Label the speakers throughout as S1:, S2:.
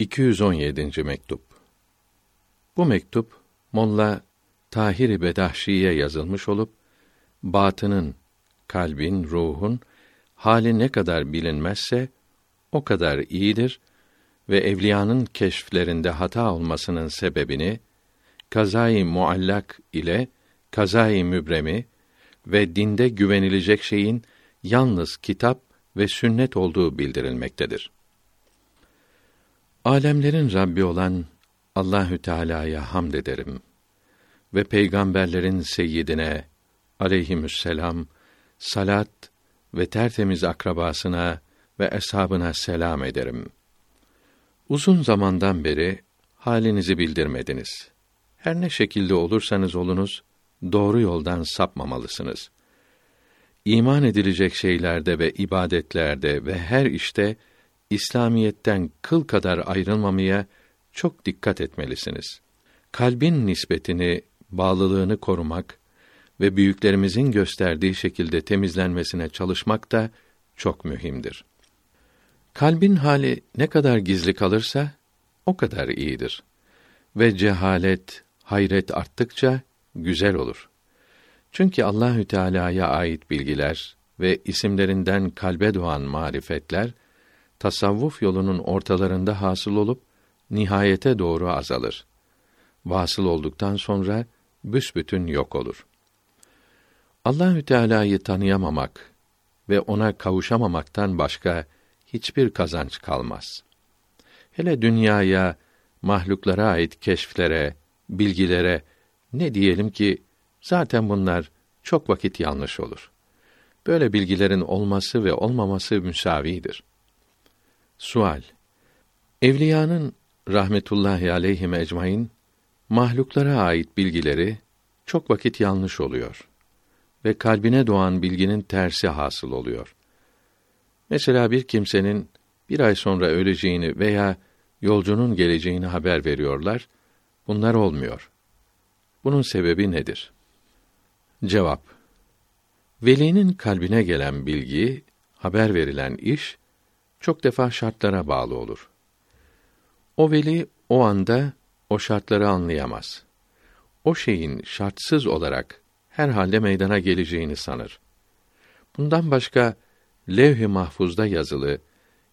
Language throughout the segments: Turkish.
S1: 217. mektup. Bu mektup Molla Tahir Bedahşi'ye yazılmış olup batının, kalbin, ruhun hali ne kadar bilinmezse o kadar iyidir ve evliyanın keşflerinde hata olmasının sebebini kazayı muallak ile kazayı mübremi ve dinde güvenilecek şeyin yalnız kitap ve sünnet olduğu bildirilmektedir. Alemlerin Rabbi olan Allahü Teala'ya hamd ederim ve peygamberlerin seyyidine aleyhisselam salat ve tertemiz akrabasına ve eshabına selam ederim. Uzun zamandan beri halinizi bildirmediniz. Her ne şekilde olursanız olunuz, doğru yoldan sapmamalısınız. İman edilecek şeylerde ve ibadetlerde ve her işte İslamiyetten kıl kadar ayrılmamaya çok dikkat etmelisiniz. Kalbin nispetini, bağlılığını korumak ve büyüklerimizin gösterdiği şekilde temizlenmesine çalışmak da çok mühimdir. Kalbin hali ne kadar gizli kalırsa o kadar iyidir. Ve cehalet, hayret arttıkça güzel olur. Çünkü Allahü Teala'ya ait bilgiler ve isimlerinden kalbe doğan marifetler tasavvuf yolunun ortalarında hasıl olup nihayete doğru azalır. Vasıl olduktan sonra büsbütün yok olur. Allahü Teala'yı tanıyamamak ve ona kavuşamamaktan başka hiçbir kazanç kalmaz. Hele dünyaya, mahluklara ait keşflere, bilgilere ne diyelim ki zaten bunlar çok vakit yanlış olur. Böyle bilgilerin olması ve olmaması müsavidir. Sual Evliyanın rahmetullahi aleyhi ecmaîn mahluklara ait bilgileri çok vakit yanlış oluyor ve kalbine doğan bilginin tersi hasıl oluyor. Mesela bir kimsenin bir ay sonra öleceğini veya yolcunun geleceğini haber veriyorlar. Bunlar olmuyor. Bunun sebebi nedir? Cevap Velinin kalbine gelen bilgi, haber verilen iş çok defa şartlara bağlı olur. O veli o anda o şartları anlayamaz. O şeyin şartsız olarak her halde meydana geleceğini sanır. Bundan başka levh-i mahfuzda yazılı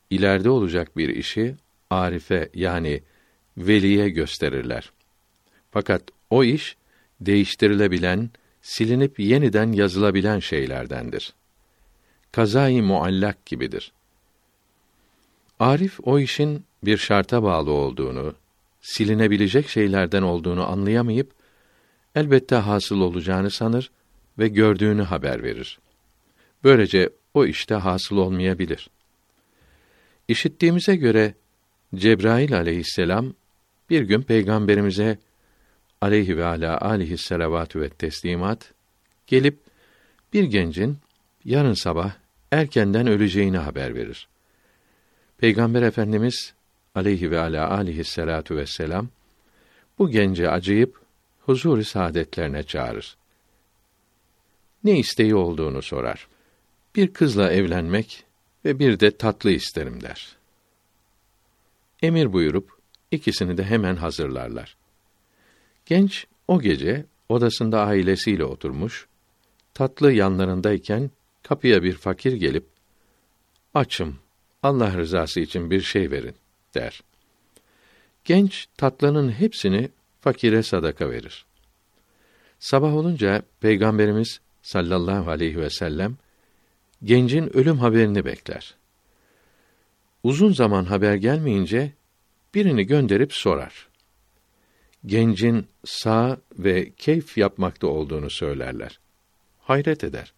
S1: ileride olacak bir işi arife yani veliye gösterirler. Fakat o iş değiştirilebilen, silinip yeniden yazılabilen şeylerdendir. Kazayı muallak gibidir. Arif o işin bir şarta bağlı olduğunu, silinebilecek şeylerden olduğunu anlayamayıp elbette hasıl olacağını sanır ve gördüğünü haber verir. Böylece o işte hasıl olmayabilir. İşittiğimize göre Cebrail aleyhisselam bir gün peygamberimize aleyhi ve ala alihi selavatü ve teslimat gelip bir gencin yarın sabah erkenden öleceğini haber verir. Peygamber Efendimiz aleyhi ve ala alihi salatu vesselam bu gence acıyıp huzur-i saadetlerine çağırır. Ne isteği olduğunu sorar. Bir kızla evlenmek ve bir de tatlı isterim der. Emir buyurup ikisini de hemen hazırlarlar. Genç o gece odasında ailesiyle oturmuş, tatlı yanlarındayken kapıya bir fakir gelip açım Allah rızası için bir şey verin der. Genç tatlının hepsini fakire sadaka verir. Sabah olunca Peygamberimiz sallallahu aleyhi ve sellem gencin ölüm haberini bekler. Uzun zaman haber gelmeyince birini gönderip sorar. Gencin sağ ve keyf yapmakta olduğunu söylerler. Hayret eder.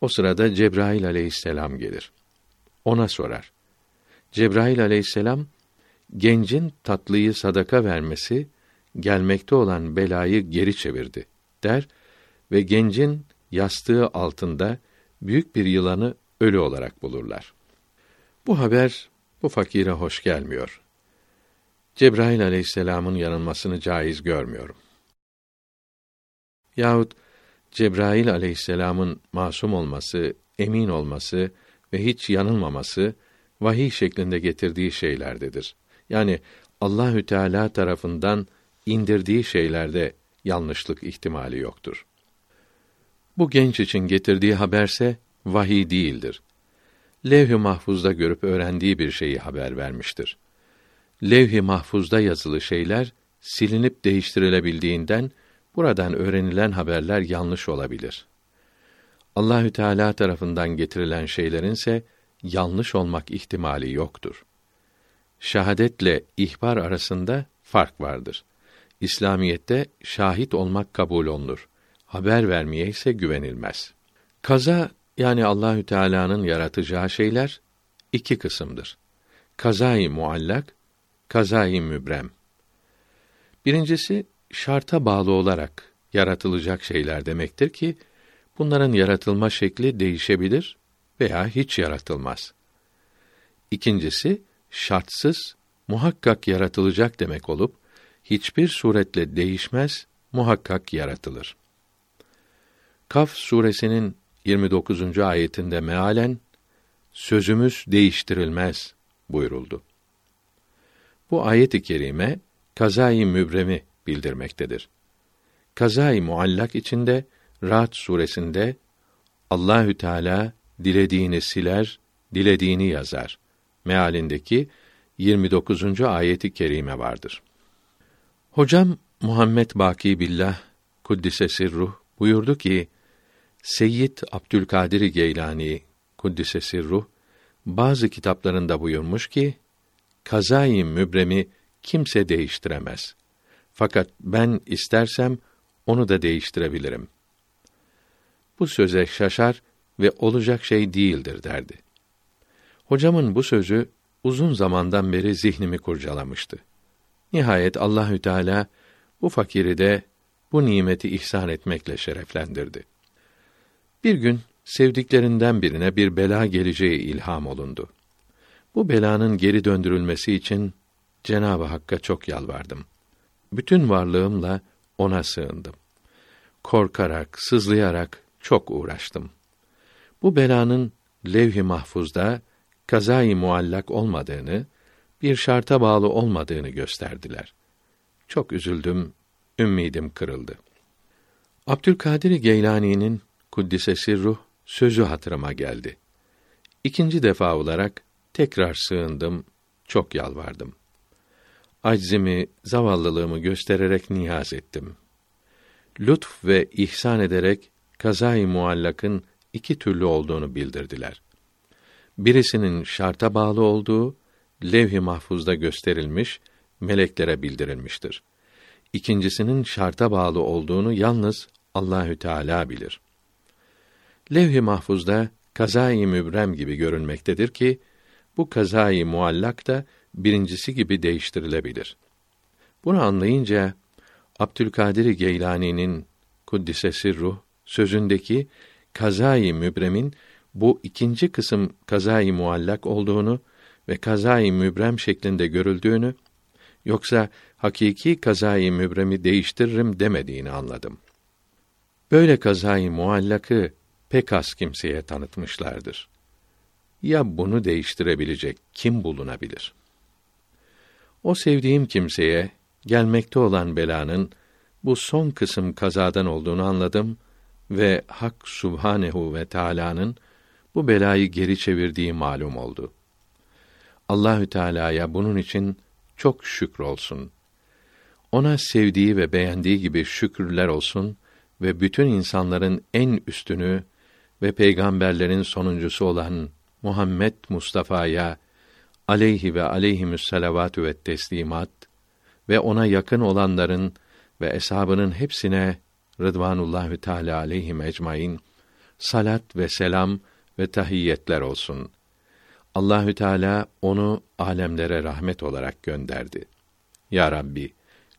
S1: O sırada Cebrail aleyhisselam gelir ona sorar. Cebrail aleyhisselam gencin tatlıyı sadaka vermesi gelmekte olan belayı geri çevirdi der ve gencin yastığı altında büyük bir yılanı ölü olarak bulurlar. Bu haber bu fakire hoş gelmiyor. Cebrail aleyhisselamın yanılmasını caiz görmüyorum. Yahut Cebrail aleyhisselamın masum olması, emin olması ve hiç yanılmaması vahiy şeklinde getirdiği şeylerdedir. Yani Allahü Teala tarafından indirdiği şeylerde yanlışlık ihtimali yoktur. Bu genç için getirdiği haberse vahiy değildir. Levh-i mahfuzda görüp öğrendiği bir şeyi haber vermiştir. Levh-i mahfuzda yazılı şeyler silinip değiştirilebildiğinden buradan öğrenilen haberler yanlış olabilir. Allahü Teala tarafından getirilen şeylerin ise yanlış olmak ihtimali yoktur. Şahadetle ihbar arasında fark vardır. İslamiyette şahit olmak kabul olunur. Haber vermeye ise güvenilmez. Kaza yani Allahü Teala'nın yaratacağı şeyler iki kısımdır. Kazayı muallak, kazayı mübrem. Birincisi şarta bağlı olarak yaratılacak şeyler demektir ki bunların yaratılma şekli değişebilir veya hiç yaratılmaz. İkincisi şartsız muhakkak yaratılacak demek olup hiçbir suretle değişmez, muhakkak yaratılır. Kaf suresinin 29. ayetinde mealen sözümüz değiştirilmez buyuruldu. Bu ayet-i kerime kazayı mübremi bildirmektedir. Kazayı muallak içinde Ra'd suresinde Allahü Teala dilediğini siler, dilediğini yazar mealindeki 29. ayeti kerime vardır. Hocam Muhammed Baki Billah kuddise sirruh buyurdu ki Seyyid Abdülkadir Geylani kuddise sirruh bazı kitaplarında buyurmuş ki kazayı mübremi kimse değiştiremez. Fakat ben istersem onu da değiştirebilirim. Bu söze şaşar ve olacak şey değildir derdi. Hocamın bu sözü uzun zamandan beri zihnimi kurcalamıştı. Nihayet Allahü Teala bu fakiri de bu nimeti ihsan etmekle şereflendirdi. Bir gün sevdiklerinden birine bir bela geleceği ilham olundu. Bu belanın geri döndürülmesi için Cenab-ı Hakk'a çok yalvardım. Bütün varlığımla ona sığındım. Korkarak, sızlayarak çok uğraştım. Bu belanın levh-i mahfuzda kazayı muallak olmadığını, bir şarta bağlı olmadığını gösterdiler. Çok üzüldüm, ümmidim kırıldı. Abdülkadir Geylani'nin kuddise sirruh sözü hatırıma geldi. İkinci defa olarak tekrar sığındım, çok yalvardım. Aczimi, zavallılığımı göstererek niyaz ettim. Lütf ve ihsan ederek kazayı muallakın iki türlü olduğunu bildirdiler. Birisinin şarta bağlı olduğu levh-i mahfuzda gösterilmiş, meleklere bildirilmiştir. İkincisinin şarta bağlı olduğunu yalnız Allahü Teala bilir. Levh-i mahfuzda kazayı mübrem gibi görünmektedir ki bu kazayı muallak da birincisi gibi değiştirilebilir. Bunu anlayınca Abdülkadir Geylani'nin kuddise sirruh sözündeki kazayı mübremin bu ikinci kısım kazayı muallak olduğunu ve kazayı mübrem şeklinde görüldüğünü yoksa hakiki kazayı mübremi değiştiririm demediğini anladım. Böyle kazayı muallakı pek az kimseye tanıtmışlardır. Ya bunu değiştirebilecek kim bulunabilir? O sevdiğim kimseye gelmekte olan belanın bu son kısım kazadan olduğunu anladım ve Hak Subhanehu ve Teala'nın bu belayı geri çevirdiği malum oldu. Allahü Teala'ya bunun için çok şükür olsun. Ona sevdiği ve beğendiği gibi şükürler olsun ve bütün insanların en üstünü ve peygamberlerin sonuncusu olan Muhammed Mustafa'ya aleyhi ve aleyhimüs salavatü ve teslimat ve ona yakın olanların ve eshabının hepsine Rıdvanullahü Teala aleyhim ecmaîn salat ve selam ve tahiyyetler olsun. Allahü Teala onu alemlere rahmet olarak gönderdi. Ya Rabbi,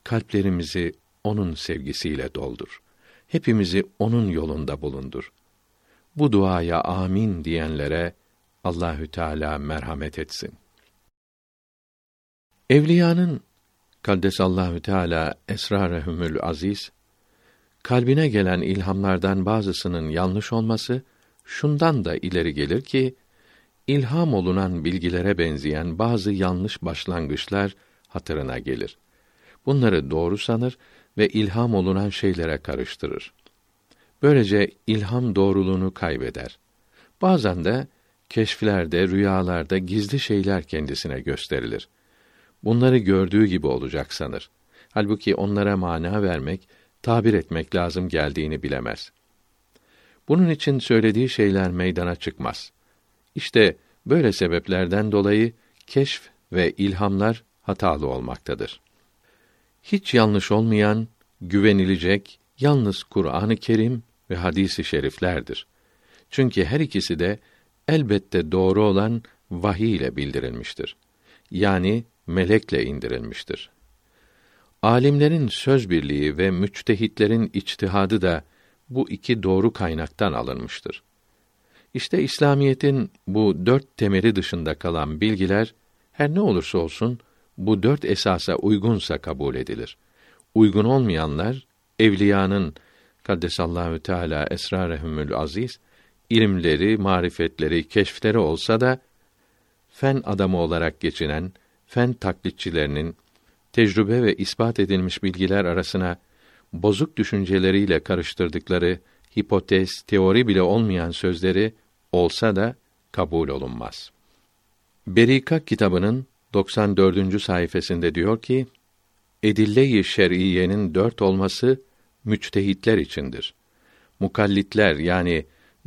S1: kalplerimizi onun sevgisiyle doldur. Hepimizi onun yolunda bulundur. Bu duaya amin diyenlere Allahü Teala merhamet etsin. Evliyanın Kaddesallahu Teala esrarehumül aziz kalbine gelen ilhamlardan bazısının yanlış olması şundan da ileri gelir ki ilham olunan bilgilere benzeyen bazı yanlış başlangıçlar hatırına gelir. Bunları doğru sanır ve ilham olunan şeylere karıştırır. Böylece ilham doğruluğunu kaybeder. Bazen de keşflerde, rüyalarda gizli şeyler kendisine gösterilir. Bunları gördüğü gibi olacak sanır. Halbuki onlara mana vermek, tabir etmek lazım geldiğini bilemez. Bunun için söylediği şeyler meydana çıkmaz. İşte böyle sebeplerden dolayı keşf ve ilhamlar hatalı olmaktadır. Hiç yanlış olmayan, güvenilecek yalnız Kur'an-ı Kerim ve hadisi şeriflerdir. Çünkü her ikisi de elbette doğru olan vahiy ile bildirilmiştir. Yani melekle indirilmiştir. Alimlerin söz birliği ve müçtehitlerin içtihadı da bu iki doğru kaynaktan alınmıştır. İşte İslamiyetin bu dört temeli dışında kalan bilgiler her ne olursa olsun bu dört esasa uygunsa kabul edilir. Uygun olmayanlar evliyanın kaddesallahu teala esrarehumül aziz ilimleri, marifetleri, keşfleri olsa da fen adamı olarak geçinen fen taklitçilerinin tecrübe ve ispat edilmiş bilgiler arasına bozuk düşünceleriyle karıştırdıkları hipotez, teori bile olmayan sözleri olsa da kabul olunmaz. Berika kitabının 94. sayfasında diyor ki: Edille-i şer'iyenin dört olması müçtehitler içindir. Mukallitler yani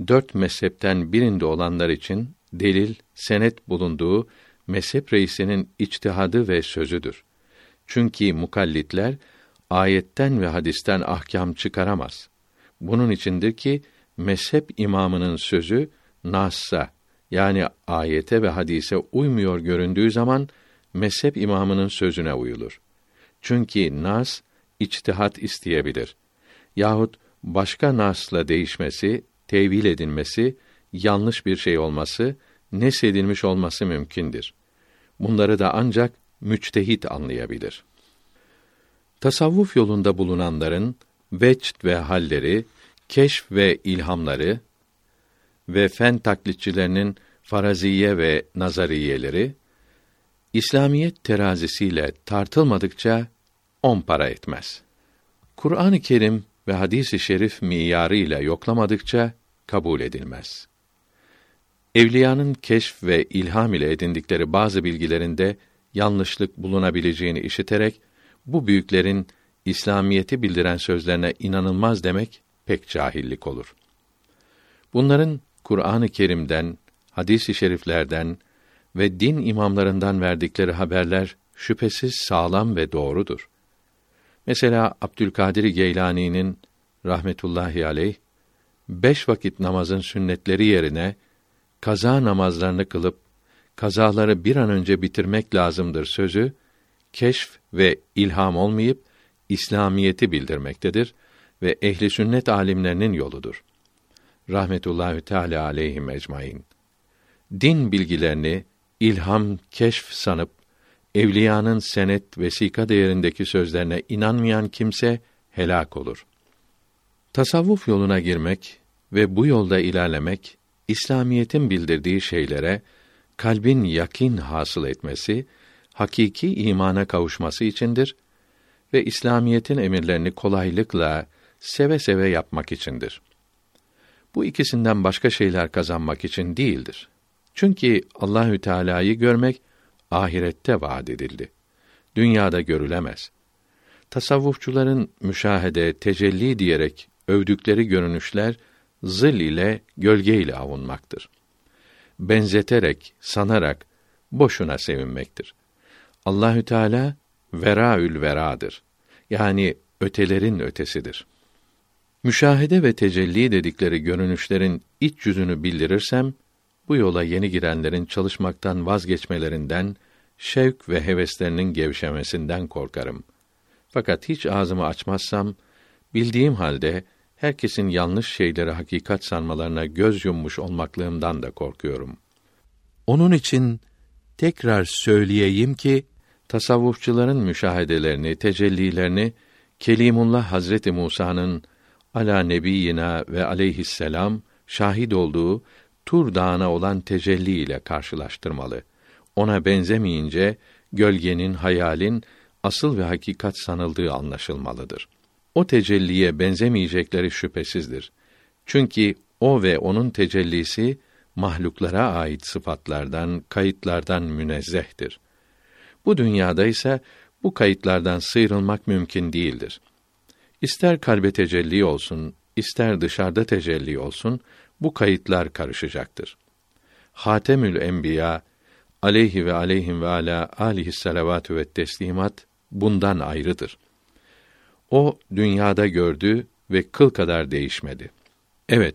S1: dört mezhepten birinde olanlar için delil, senet bulunduğu mezhep reisinin içtihadı ve sözüdür. Çünkü mukallitler ayetten ve hadisten ahkam çıkaramaz. Bunun içindir ki mezhep imamının sözü nassa yani ayete ve hadise uymuyor göründüğü zaman mezhep imamının sözüne uyulur. Çünkü nas içtihat isteyebilir. Yahut başka nasla değişmesi, tevil edilmesi, yanlış bir şey olması, nesedilmiş olması mümkündür. Bunları da ancak müçtehit anlayabilir. Tasavvuf yolunda bulunanların vecd ve halleri, keşf ve ilhamları ve fen taklitçilerinin faraziye ve nazariyeleri İslamiyet terazisiyle tartılmadıkça on para etmez. Kur'an-ı Kerim ve hadis-i şerif miyarı ile yoklamadıkça kabul edilmez. Evliyanın keşf ve ilham ile edindikleri bazı bilgilerinde yanlışlık bulunabileceğini işiterek bu büyüklerin İslamiyeti bildiren sözlerine inanılmaz demek pek cahillik olur. Bunların Kur'an-ı Kerim'den, hadis-i şeriflerden ve din imamlarından verdikleri haberler şüphesiz sağlam ve doğrudur. Mesela Abdülkadir Geylani'nin rahmetullahi aleyh beş vakit namazın sünnetleri yerine kaza namazlarını kılıp kazaları bir an önce bitirmek lazımdır sözü keşf ve ilham olmayıp İslamiyeti bildirmektedir ve ehli sünnet alimlerinin yoludur. Rahmetullahi Teala aleyhim ecmaîn. Din bilgilerini ilham, keşf sanıp evliyanın senet vesika değerindeki sözlerine inanmayan kimse helak olur. Tasavvuf yoluna girmek ve bu yolda ilerlemek İslamiyetin bildirdiği şeylere kalbin yakin hasıl etmesi, hakiki imana kavuşması içindir ve İslamiyetin emirlerini kolaylıkla seve seve yapmak içindir. Bu ikisinden başka şeyler kazanmak için değildir. Çünkü Allahü Teala'yı görmek ahirette vaad edildi. Dünyada görülemez. Tasavvufçuların müşahede, tecelli diyerek övdükleri görünüşler zıl ile gölge ile avunmaktır. Benzeterek, sanarak boşuna sevinmektir. Allahü Teala veraül veradır. Yani ötelerin ötesidir. Müşahede ve tecelli dedikleri görünüşlerin iç yüzünü bildirirsem bu yola yeni girenlerin çalışmaktan vazgeçmelerinden, şevk ve heveslerinin gevşemesinden korkarım. Fakat hiç ağzımı açmazsam, bildiğim halde herkesin yanlış şeyleri hakikat sanmalarına göz yummuş olmaklığımdan da korkuyorum. Onun için tekrar söyleyeyim ki tasavvufçuların müşahedelerini, tecellilerini Kelimullah Hazreti Musa'nın ala nebiyina ve aleyhisselam şahit olduğu Tur Dağı'na olan tecelli ile karşılaştırmalı. Ona benzemeyince gölgenin, hayalin asıl ve hakikat sanıldığı anlaşılmalıdır. O tecelliye benzemeyecekleri şüphesizdir. Çünkü o ve onun tecellisi mahluklara ait sıfatlardan, kayıtlardan münezzehtir. Bu dünyada ise bu kayıtlardan sıyrılmak mümkün değildir. İster kalbe tecelli olsun, ister dışarıda tecelli olsun, bu kayıtlar karışacaktır. Hatemül Enbiya aleyhi ve aleyhim ve ala alihi salavatü ve teslimat bundan ayrıdır. O dünyada gördü ve kıl kadar değişmedi. Evet,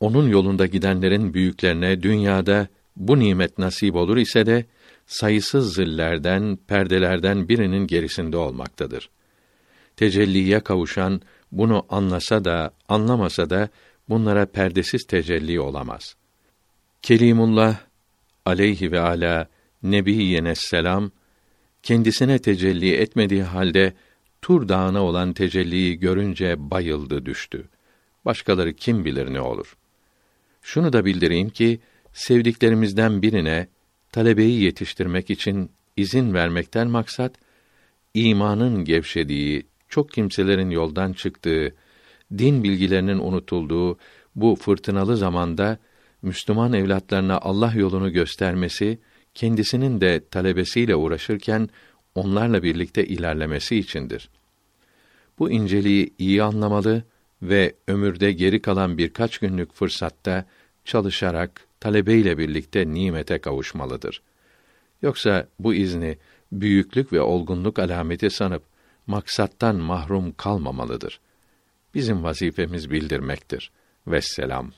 S1: onun yolunda gidenlerin büyüklerine dünyada bu nimet nasip olur ise de sayısız zillerden, perdelerden birinin gerisinde olmaktadır. Tecelliye kavuşan bunu anlasa da, anlamasa da bunlara perdesiz tecelli olamaz. Kelimullah aleyhi ve ala nebiyyenes selam kendisine tecelli etmediği halde Tur Dağı'na olan tecelliyi görünce bayıldı düştü. Başkaları kim bilir ne olur. Şunu da bildireyim ki sevdiklerimizden birine talebeyi yetiştirmek için izin vermekten maksat imanın gevşediği, çok kimselerin yoldan çıktığı, din bilgilerinin unutulduğu bu fırtınalı zamanda Müslüman evlatlarına Allah yolunu göstermesi, kendisinin de talebesiyle uğraşırken onlarla birlikte ilerlemesi içindir. Bu inceliği iyi anlamalı ve ömürde geri kalan birkaç günlük fırsatta çalışarak talebeyle birlikte nimete kavuşmalıdır. Yoksa bu izni büyüklük ve olgunluk alameti sanıp maksattan mahrum kalmamalıdır. Bizim vazifemiz bildirmektir. Vesselam.